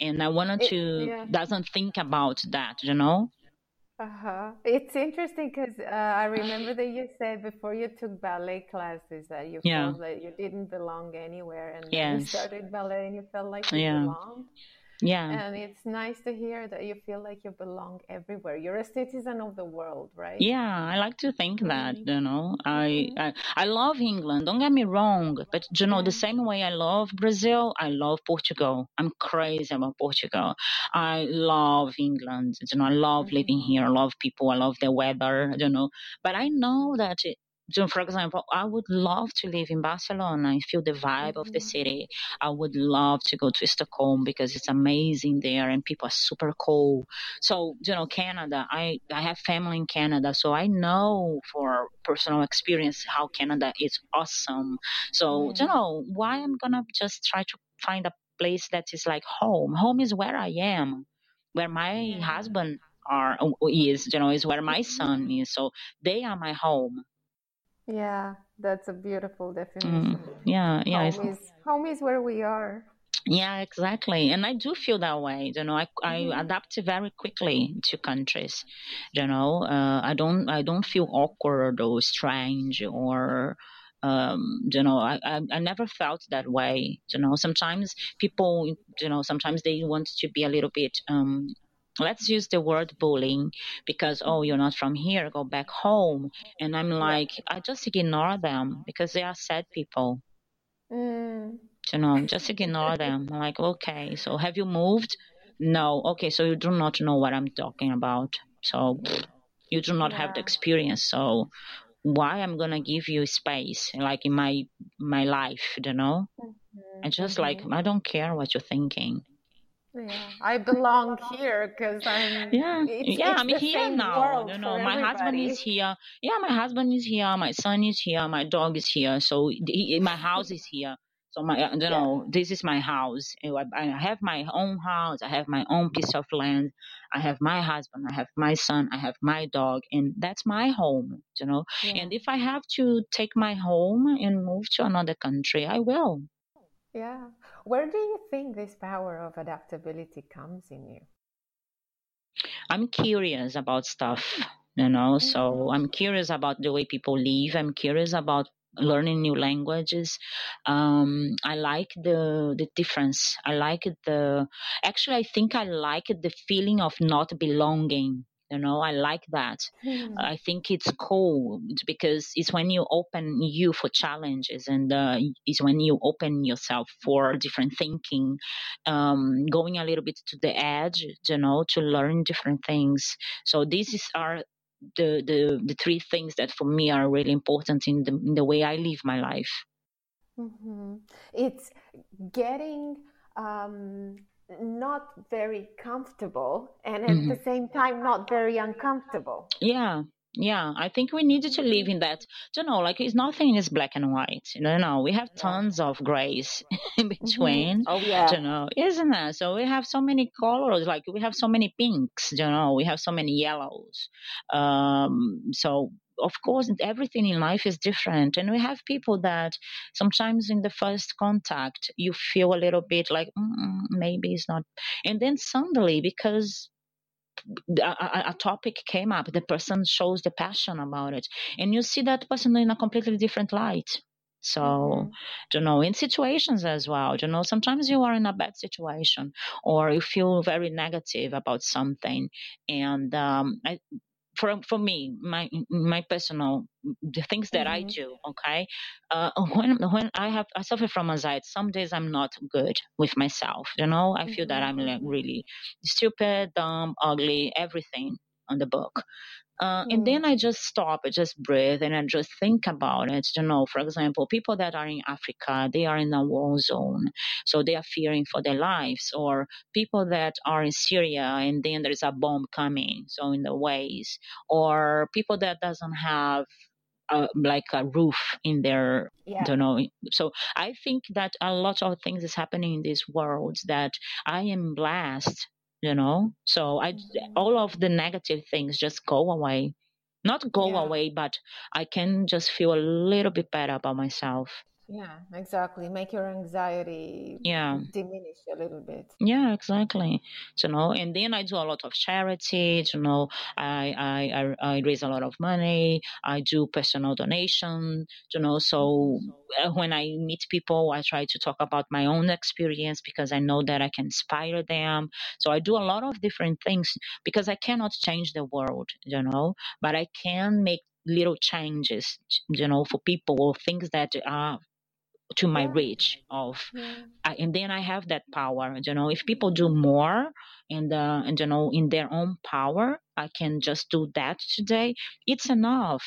and I wanted to yeah. doesn't think about that. You know. Uh-huh. It's interesting because uh, I remember that you said before you took ballet classes that you yeah. felt that you didn't belong anywhere, and yes. you started ballet and you felt like you yeah. belonged. Yeah. And it's nice to hear that you feel like you belong everywhere. You're a citizen of the world, right? Yeah, I like to think that, mm-hmm. you know. I, mm-hmm. I I love England, don't get me wrong, but you know, the same way I love Brazil, I love Portugal. I'm crazy about Portugal. I love England. You know, I love mm-hmm. living here. I love people. I love the weather, you know. But I know that so for example, I would love to live in Barcelona and feel the vibe mm-hmm. of the mm-hmm. city. I would love to go to Stockholm because it's amazing there and people are super cool. So, you know, Canada, I, I have family in Canada, so I know for personal experience how Canada is awesome. So, mm-hmm. you know, why I'm gonna just try to find a place that is like home. Home is where I am, where my yeah. husband are is, you know, is where my son mm-hmm. is. So they are my home. Yeah, that's a beautiful definition. Mm, yeah, yeah. Home is, home is where we are. Yeah, exactly. And I do feel that way. You know, I, mm-hmm. I adapt very quickly to countries. You know, uh, I don't I don't feel awkward or strange or um, you know, I, I, I never felt that way. You know, sometimes people, you know, sometimes they want to be a little bit um, let's use the word bullying because oh you're not from here go back home. And i'm like i just ignore them because they are sad people. Mm. you know just ignore them. I'm like okay so have you moved? No. Okay so you do not know what i'm talking about. So you do not yeah. have the experience. So why i'm gonna give you space like in my my life you know? Mm-hmm. and just mm-hmm. like i don't care what you're thinking yeah, I belong here because I'm. Yeah, it's, yeah, it's I'm here now. No, no, my everybody. husband is here. Yeah, my husband is here. My son is here. My dog is here. So he, my house is here. So my, uh, you know, yeah. this is my house. I have my own house. I have my own piece of land. I have my husband. I have my son. I have my dog, and that's my home. You know, yeah. and if I have to take my home and move to another country, I will. Yeah. Where do you think this power of adaptability comes in you? I'm curious about stuff, you know, mm-hmm. so I'm curious about the way people live. I'm curious about learning new languages um, i like the the difference i like the actually i think i like the feeling of not belonging you know i like that mm. i think it's cool because it's when you open you for challenges and uh, it's when you open yourself for different thinking um, going a little bit to the edge you know to learn different things so these is, are the, the the three things that for me are really important in the, in the way i live my life mm-hmm. it's getting um, not very comfortable and at mm-hmm. the same time not very uncomfortable. Yeah. Yeah, I think we needed to live in that. You know, like it's nothing is black and white. You know, no, we have tons of grays in mm-hmm. between. Mm-hmm. Oh yeah, you know, isn't it? So we have so many colors. Like we have so many pinks. You know, we have so many yellows. Um, so of course, everything in life is different. And we have people that sometimes in the first contact, you feel a little bit like, mm, maybe it's not. And then suddenly, because a, a, topic came up, the person shows the passion about it. And you see that person in a completely different light. So, mm-hmm. you know, in situations as well, you know, sometimes you are in a bad situation or you feel very negative about something. And um, I, for for me, my my personal the things that mm-hmm. I do. Okay, uh, when when I have I suffer from anxiety, some days I'm not good with myself. You know, I feel mm-hmm. that I'm like really stupid, dumb, ugly, everything on the book. Uh, mm. And then I just stop, I just breathe, and I just think about it. You know, for example, people that are in Africa, they are in a war zone, so they are fearing for their lives. Or people that are in Syria, and then there is a bomb coming, so in the ways. Or people that doesn't have uh, like a roof in their Yeah. don't know so i think that a lot of things is happening in this world that i am blessed you know so i Mhm. all of the negative things just go away not go Yeah. away but i can just feel a little bit better about myself Yeah, exactly. Make your anxiety yeah diminish a little bit. Yeah, exactly. You know, and then I do a lot of charity. You know, I I I, raise a lot of money. I do personal donation. You know, so uh, when I meet people, I try to talk about my own experience because I know that I can inspire them. So I do a lot of different things because I cannot change the world. You know, but I can make little changes. You know, for people or things that are to my reach of. I, and then I have that power. You know, if people do more and uh, and you know in their own power, I can just do that today. It's enough.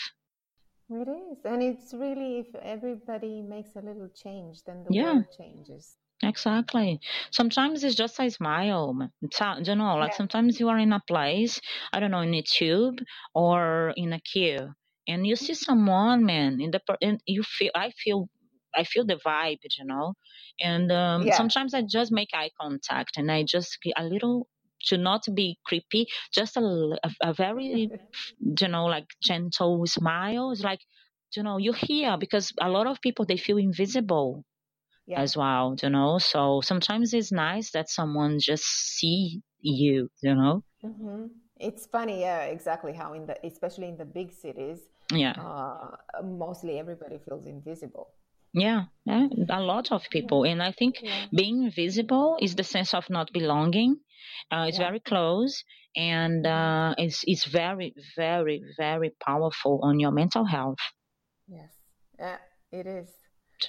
It is. And it's really, if everybody makes a little change, then the Yeah. world changes. Exactly. Sometimes it's just a smile. It's, uh, you know, like Yeah. sometimes you are in a place, I don't know, in a tube or in a queue, and you see someone, man, in the and you feel, I feel, I feel the vibe, you know, and um, Yeah. sometimes I just make eye contact and I just a little to not be creepy, just a a very, you know, like gentle smile. It's like, you know, you're here because a lot of people they feel invisible Yeah. as well, you know. So sometimes it's nice that someone just see you, you know. hmm It's funny, yeah, exactly how in the, especially in the big cities, Yeah, uh, mostly everybody feels invisible. Yeah, yeah. A lot of people, and I think Yeah. being visible is the sense of not belonging. Uh, it's Yeah. very close, and uh, it's it's very, very, very powerful on your mental health. Yes. Yeah, it is.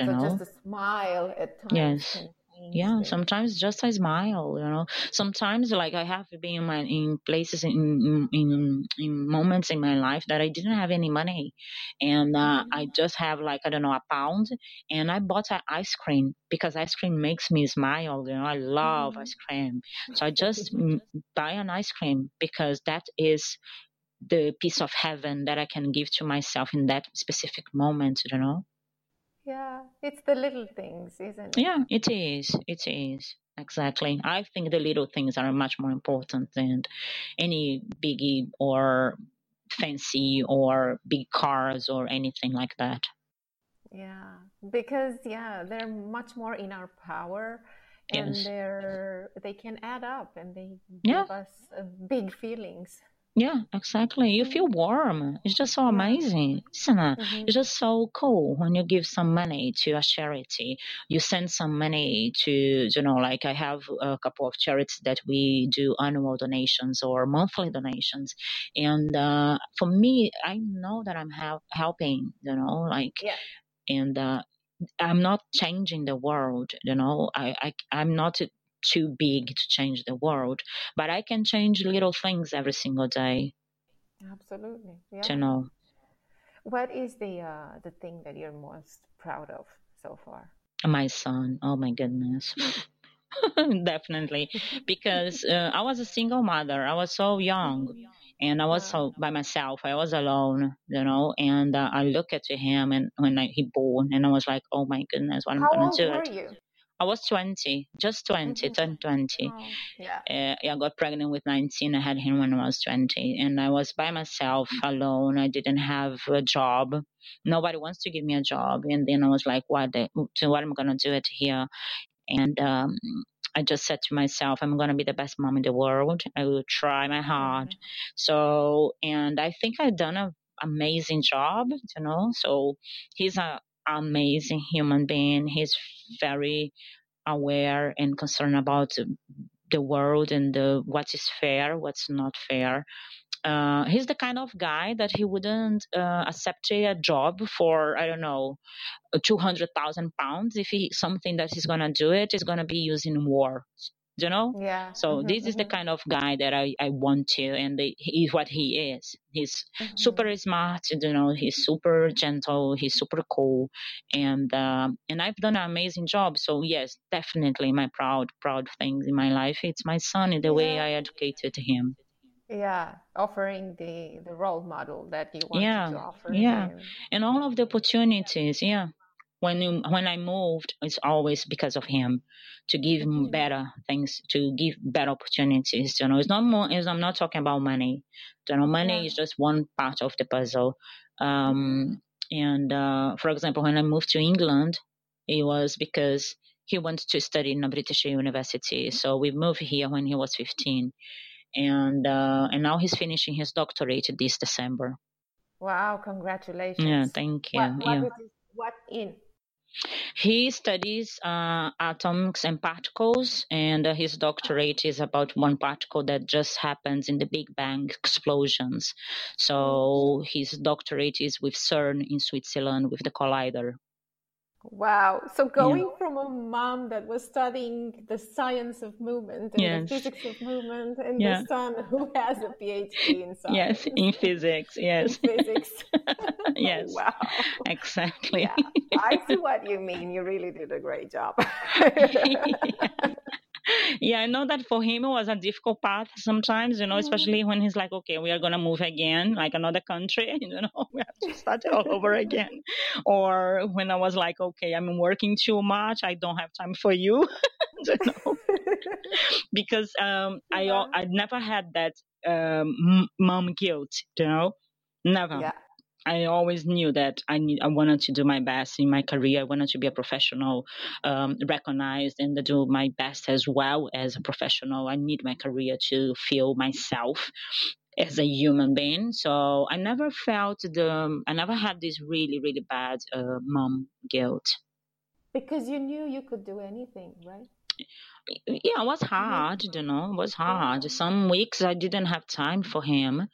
So know. just a smile at times Yes. Yeah, sometimes just a smile, you know. Sometimes, like I have been in my in places in in in moments in my life that I didn't have any money, and uh. I just have like I don't know a pound, and I bought an ice cream because ice cream makes me smile. You know, I love Mhm. ice cream, so I just buy an ice cream because that is the piece of heaven that I can give to myself in that specific moment. You know. Yeah, it's the little things, isn't it? Yeah, it is. It is. Exactly. I think the little things are much more important than any biggie or fancy or big cars or anything like that. Yeah, because yeah, they're much more in our power and Yes. they're they can add up and they Yeah. give us uh, big feelings. Yeah, exactly. You feel warm. It's just so amazing, isn't it? Mhm. It's just so cool when you give some money to a charity. You send some money to, you know, like I have a couple of charities that we do annual donations or monthly donations. And uh, for me, I know that I'm hel- helping, you know, like, Yeah. and uh, I'm not changing the world, you know, I, I, I'm not too big to change the world, but I can change little things every single day, Absolutely. Yeah. know. What is the uh, the thing that you're most proud of so far? My son, oh my goodness. Definitely. Because uh, I was a single mother. I was so young and I was so by myself. I was alone, you know, and uh, I look at him and when I, he born and I was like, oh my goodness, what am I gonna do? were you? I was 20, just 20, Mhm. turned 20. Oh, yeah. Uh, I got pregnant with 19. I had him when I was 20 and I was by myself alone. I didn't have a job. Nobody wants to give me a job. And then I was like, what, the, what am I going to do it here? And, um, I just said to myself, I'm going to be the best mom in the world. I will try my hard. Mhm. So, and I think I've done an amazing job, you know. So he's an amazing human being. He's very aware and concerned about the world and the what is fair, what's not fair. Uh, he's the kind of guy that he wouldn't uh, accept a job for I don't know, two hundred thousand pounds if he something that he's gonna do it is gonna be used in war. You know, Yeah. so Mhm, this is the mhm, kind of guy that I, I want to, and the, he's what he is. He's mhm. super smart, you know. He's super gentle. He's super cool, and um, and I've done an amazing job. So yes, definitely my proud proud things in my life. It's my son and the way I educated him. yeah offering the the role model that you want yeah to offer yeah him and all of the opportunities yeah when when i moved it's always because of him to give him Mhm. better things to give better opportunities you know it's not more it's, i'm not talking about money you know money Yeah. is just one part of the puzzle um and uh for example when i moved to england it was because he wanted to study in a british university so we moved here when he was 15 and uh, and now he's finishing his doctorate this December. wow Congratulations. Yeah, thank you. what what Yeah, is what in he studies uh, atoms and particles, and uh, his doctorate is about one particle that just happens in the Big Bang explosions. So his doctorate is with CERN in Switzerland with the collider. Wow. So Yeah, going from a mom that was studying the science of movement and the physics of movement and the son who has a PhD in science. yes, in physics, in yes, physics. yes, Wow. exactly. Yeah, I see what you mean. You really did a great job. yeah, I know that for him it was a difficult path sometimes, you know, especially when he's like, okay, we are gonna move again, like another country, you know, we have to start it all over again. Or when I was like, okay, I'm working too much, I don't have time for you, you know, because um, I Yeah. I never had that um m- mom guilt, you know, never. Yeah. I always knew that I need, I wanted to do my best in my career. I wanted to be a professional, um, recognized, and to do my best as well as a professional. I need my career to feel myself as a human being. So I never felt the, I never had this really, really bad uh, mom guilt. Because you knew you could do anything, right? Yeah, it was hard, you know, it was hard. Some weeks I didn't have time for him.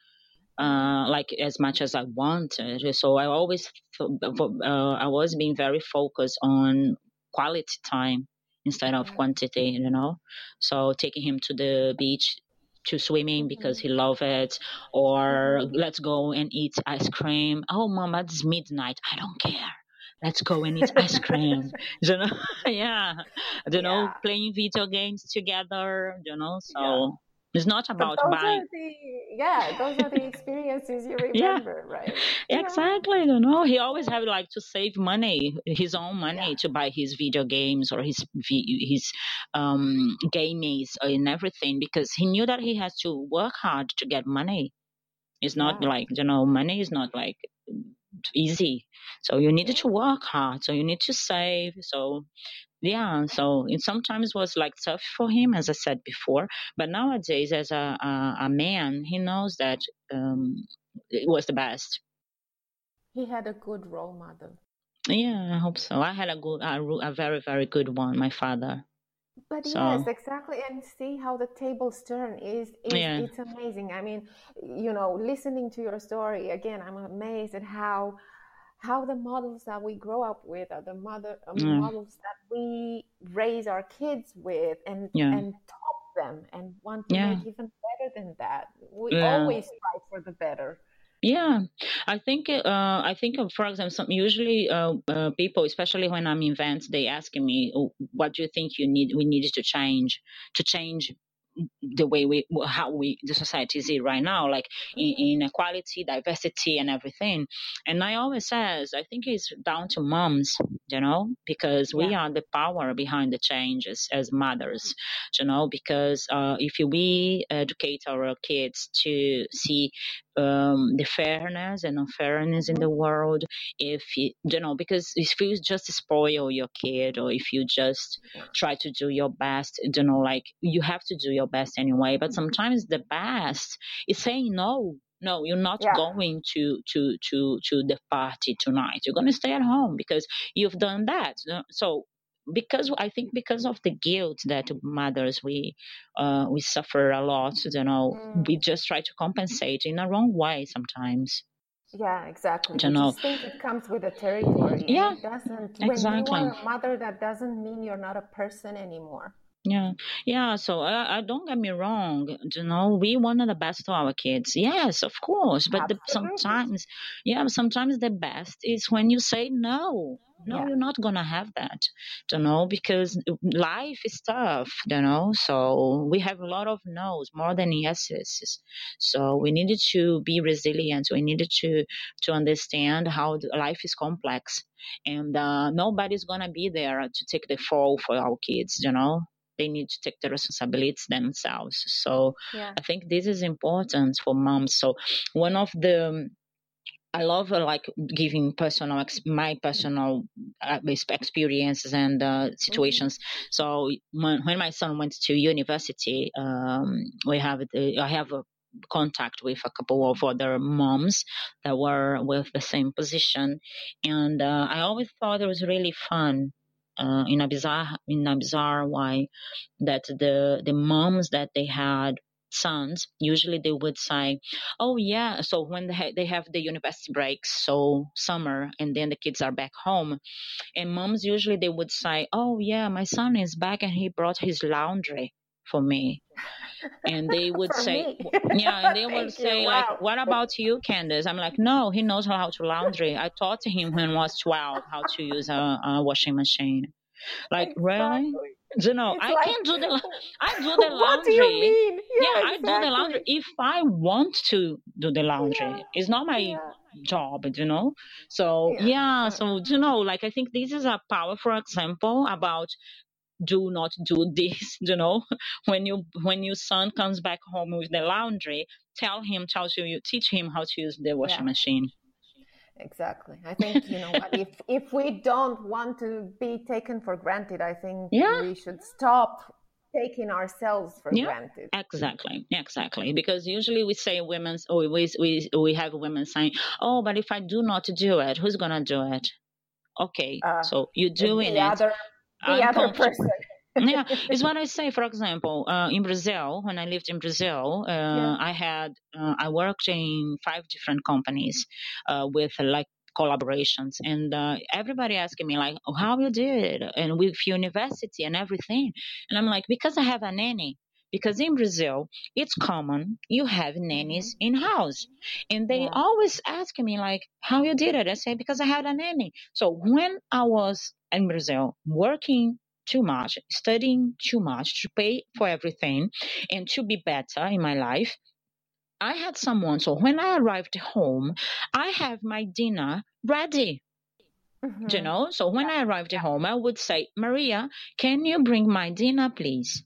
Uh, like as much as I wanted. So I always, uh, I was being very focused on quality time instead of quantity, you know. So taking him to the beach to swimming because Mhm. he loved it, or Mhm. let's go and eat ice cream. Oh, mama, it's midnight. I don't care. Let's go and eat ice cream. you know, yeah. You know, Yeah. playing video games together. You know, so. It's not But about those buying. are the yeah, those are the experiences you Yeah. remember, right? Yeah. Exactly, you know, he always had like to save money, his own money Yeah. to buy his video games or his his um games and everything because he knew that he has to work hard to get money. It's not Yeah. like you know, money is not like easy. So you needed Yeah. to work hard. So you need to save. So yeah, so it sometimes was like tough for him, as I said before. But nowadays, as a a, a man, he knows that um, it was the best. He had a good role model. Yeah, I hope so. I had a good, a, a very, very good one, my father. But So yes, exactly, and see how the tables turn is is yeah, it's amazing. I mean, you know, listening to your story again, I'm amazed at how how the models that we grow up with are the mother uh, yeah, models that we raise our kids with and yeah, and top them and want to yeah, make even better than that. We yeah. always strive for the better. Yeah, I think uh, I think for example, some, usually uh, uh, people, especially when I'm in events, they asking me, "Oh, "What do you think you need? We needed to change to change the way we how we the society is right now like in, inequality diversity and everything and i always says i think it's down to moms you know because we Yeah. are the power behind the changes as mothers you know because uh, if we educate our kids to see um, the fairness and unfairness in the world if you, you know because if you just spoil your kid or if you just try to do your best you know like you have to do your best anyway but sometimes the best is saying no no you're not Yeah. going to to to to the party tonight you're going to stay at home because you've done that so because i think because of the guilt that mothers we uh we suffer a lot you know we Mm. just try to compensate in a wrong way sometimes Yeah, exactly. you know think it comes with the territory, yeah it doesn't. When you exactly are a mother, that doesn't mean you're not a person anymore. Yeah, yeah. So I, I don't get me wrong. You know, we want the best for our kids. Yes, of course. But the, sometimes, yeah, sometimes the best is when you say no. No Yeah. you're not gonna have that you know because life is tough you know so we have a lot of no's more than yeses so we needed to be resilient we needed to to understand how life is complex and uh, nobody's gonna be there to take the fall for our kids you know they need to take the responsibilities themselves so Yeah. I think this is important for moms. So one of the I love uh, like giving personal ex- my personal uh, experiences and uh, situations. So when, when my son went to university, um, we have the, I have a contact with a couple of other moms that were with the same position, and uh, I always thought it was really fun. Uh, in a bizarre in a bizarre way, that the the moms that they had sons usually they would say oh yeah so when they, ha- they have the university breaks so summer and then the kids are back home and moms usually they would say oh yeah my son is back and he brought his laundry for me and they would say yeah and they would you. say Wow. like what about you candace i'm like no he knows how to laundry i taught him when he was 12 how to use a, a washing machine like really Exactly. you know It's i like- can do the i do the laundry What do you mean? yeah, I do the laundry if I want to do the laundry. Yeah, It's not my yeah. job, you know. So Yeah. yeah, Uh, so you know, like I think this is a powerful example about do not do this. You know, when you when your son comes back home with the laundry, tell him, tell you, teach him how to use the washing Yeah. machine. Exactly. I think you know if if we don't want to be taken for granted, I think Yeah. we should stop taking ourselves for Yeah. granted. Exactly, exactly. Because usually we say women's, or we we we have women saying, "Oh, but if I do not do it, who's gonna do it?" Okay, Uh, so you're doing the it. other the other person. Yeah, it's what I say. For example, uh, in Brazil, when I lived in Brazil, uh, Yeah. I had uh, I worked in five different companies uh, with like collaborations, and uh, everybody asking me like, oh, "How you did?" and with university and everything, and I'm like, "Because I have a nanny." Because in Brazil, it's common you have nannies in house, and they Yeah. always ask me like, "How you did it?" I say, "Because I had a nanny." So when I was in Brazil working too much, studying too much to pay for everything and to be better in my life. I had someone, so when I arrived home, I have my dinner ready, Mhm. you know? So when I arrived home, I would say, Maria, can you bring my dinner, please?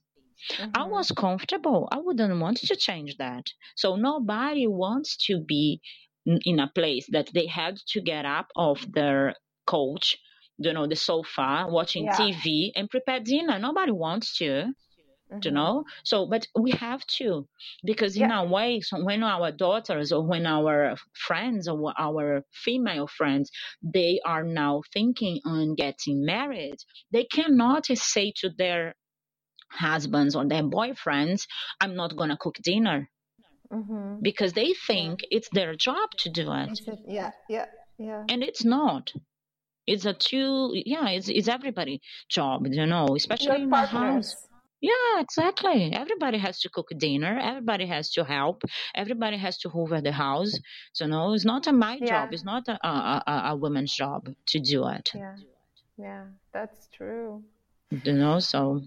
I Mhm. was comfortable. I wouldn't want to change that. So nobody wants to be in a place that they had to get up off their couch, you know, the sofa, watching Yeah. TV and prepare dinner. Nobody wants to, you Mhm. know. So, but we have to, because in Yeah. a way, so when our daughters or when our friends or our female friends, they are now thinking on getting married, they cannot say to their husbands or their boyfriends, I'm not to cook dinner Mhm. because they think it's their job to do it. A- yeah, yeah, yeah. And it's not. It's a two, yeah, it's, it's everybody job, you know, especially Your in the house. Yeah, exactly. Everybody has to cook dinner. Everybody has to help. Everybody has to hoover the house. So no, it's not a my Yeah. job. It's not a, a, a, a woman's job to do it. Yeah, yeah, that's true. You know, so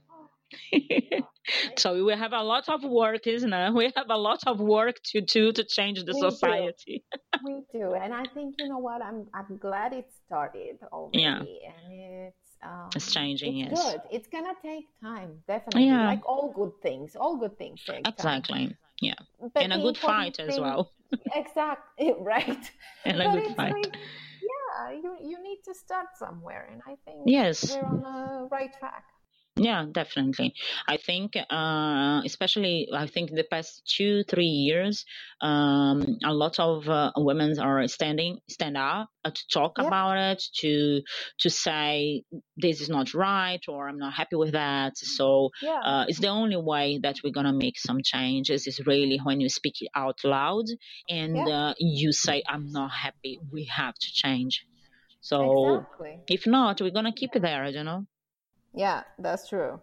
so we have a lot of work, isn't it? We have a lot of work to do to change the We do. society. we do, and I think you know what? I'm I'm glad it started already, Yeah. and it's um, It's changing, It's yes. good. It's gonna take time, definitely. Yeah. Like all good things, all good things take time. Exactly. Yeah. But and a good fight as well. Exactly right. And a good fight. like, yeah, you you need to start somewhere, and I think Yes. we're on the right track. Yeah, definitely. I think, uh, especially, I think the past two, three years, um, a lot of uh, women are standing, stand up uh, to talk Yeah. about it, to to say this is not right or I'm not happy with that. So Yeah. uh, it's the only way that we're gonna make some changes. Is really when you speak it out loud and Yeah. uh, you say I'm not happy. We have to change. So exactly. if not, we're gonna keep it there. You know. Yeah, that's true.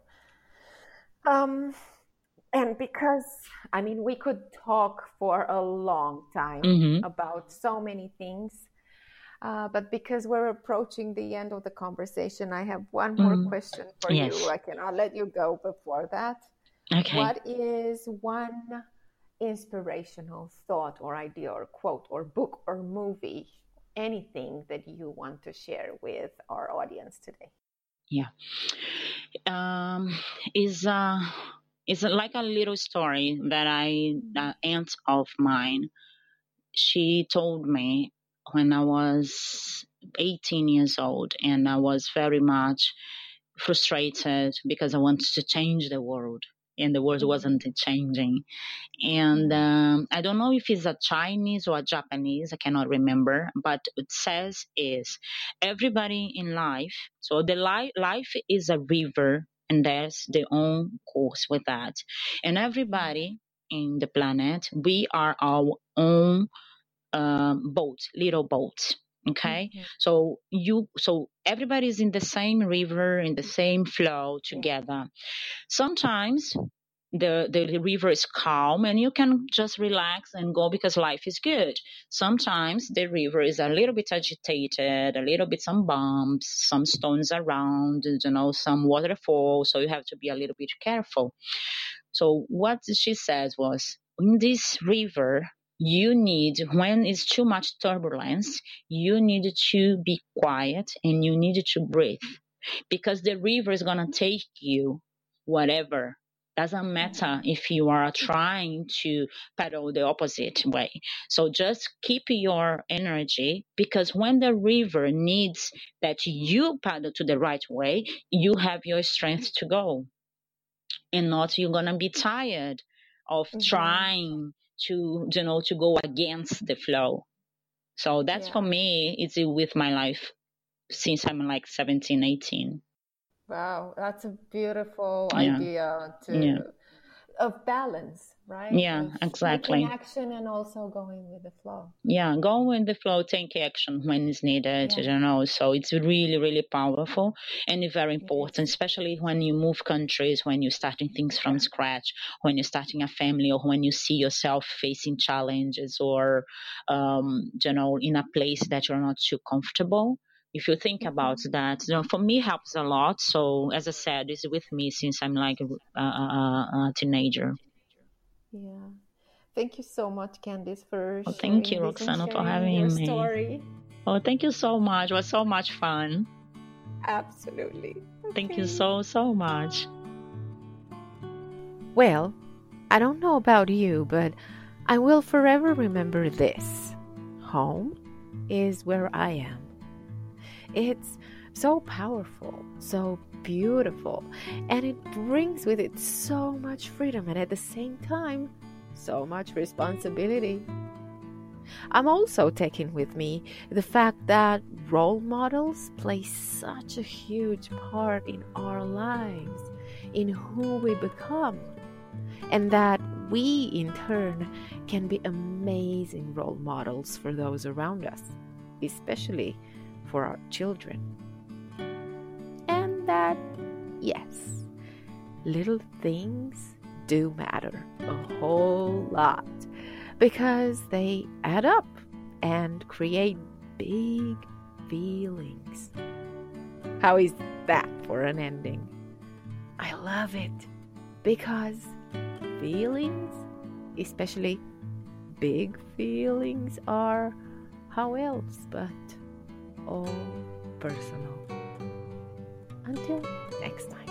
Um, and because I mean, we could talk for a long time hmm about so many things. Uh, but because we're approaching the end of the conversation, I have one more mm. question for yes. you. I cannot let you go before that. Okay. What is one inspirational thought or idea or quote or book or movie, anything that you want to share with our audience today? Yeah. Um, is uh, is like a little story that I, aunt of mine, she told me when I was 18 years old, and I was very much frustrated because I wanted to change the world and the world mm-hmm. wasn't changing. And um, I don't know if it's a Chinese or a Japanese, I cannot remember, but it says is everybody in life. So the life life is a river, and there's their own course with that. And everybody in the planet, we are our own um, boat, little boat. Okay, mm-hmm. so you so everybody's in the same river in the same flow together. Sometimes the, the river is calm and you can just relax and go because life is good. Sometimes the river is a little bit agitated, a little bit some bumps, some stones around, you know, some waterfall. So you have to be a little bit careful. So what she said was in this river, you need when it's too much turbulence you need to be quiet and you need to breathe. Because the river is going to take you whatever. Doesn't matter if you are trying to paddle the opposite way. So just keep your energy because when the river needs that you paddle to the right way you have your strength to go. And not you're going to be tired of mm-hmm. trying to you know to go against the flow so that's yeah. for me it's with my life since i'm like 17 18 wow that's a beautiful yeah. idea to yeah. of balance right? Yeah, of exactly. action and also going with the flow. Yeah, going with the flow, take action when it's needed, yeah. you know. So it's really, really powerful and very important, especially when you move countries, when you're starting things from scratch, when you're starting a family, or when you see yourself facing challenges or, um, you know, in a place that you're not too comfortable if you think about mm-hmm. that you know, for me helps a lot so as i said it's with me since i'm like a, a, a teenager yeah. Thank you so much, Candice, for well, thank you, Roxana, for having me. Story. Oh, thank you so much. It was so much fun. Absolutely. Okay. Thank you so, so much. Well, I don't know about you, but I will forever remember this. Home is where I am. It's so powerful, so beautiful, and it brings with it so much freedom and at the same time, so much responsibility. I'm also taking with me the fact that role models play such a huge part in our lives, in who we become, and that we in turn can be amazing role models for those around us, especially for our children that, yes, little things do matter a whole lot because they add up and create big feelings. How is that for an ending? I love it because feelings, especially big feelings, are how else but all personal. Until next time.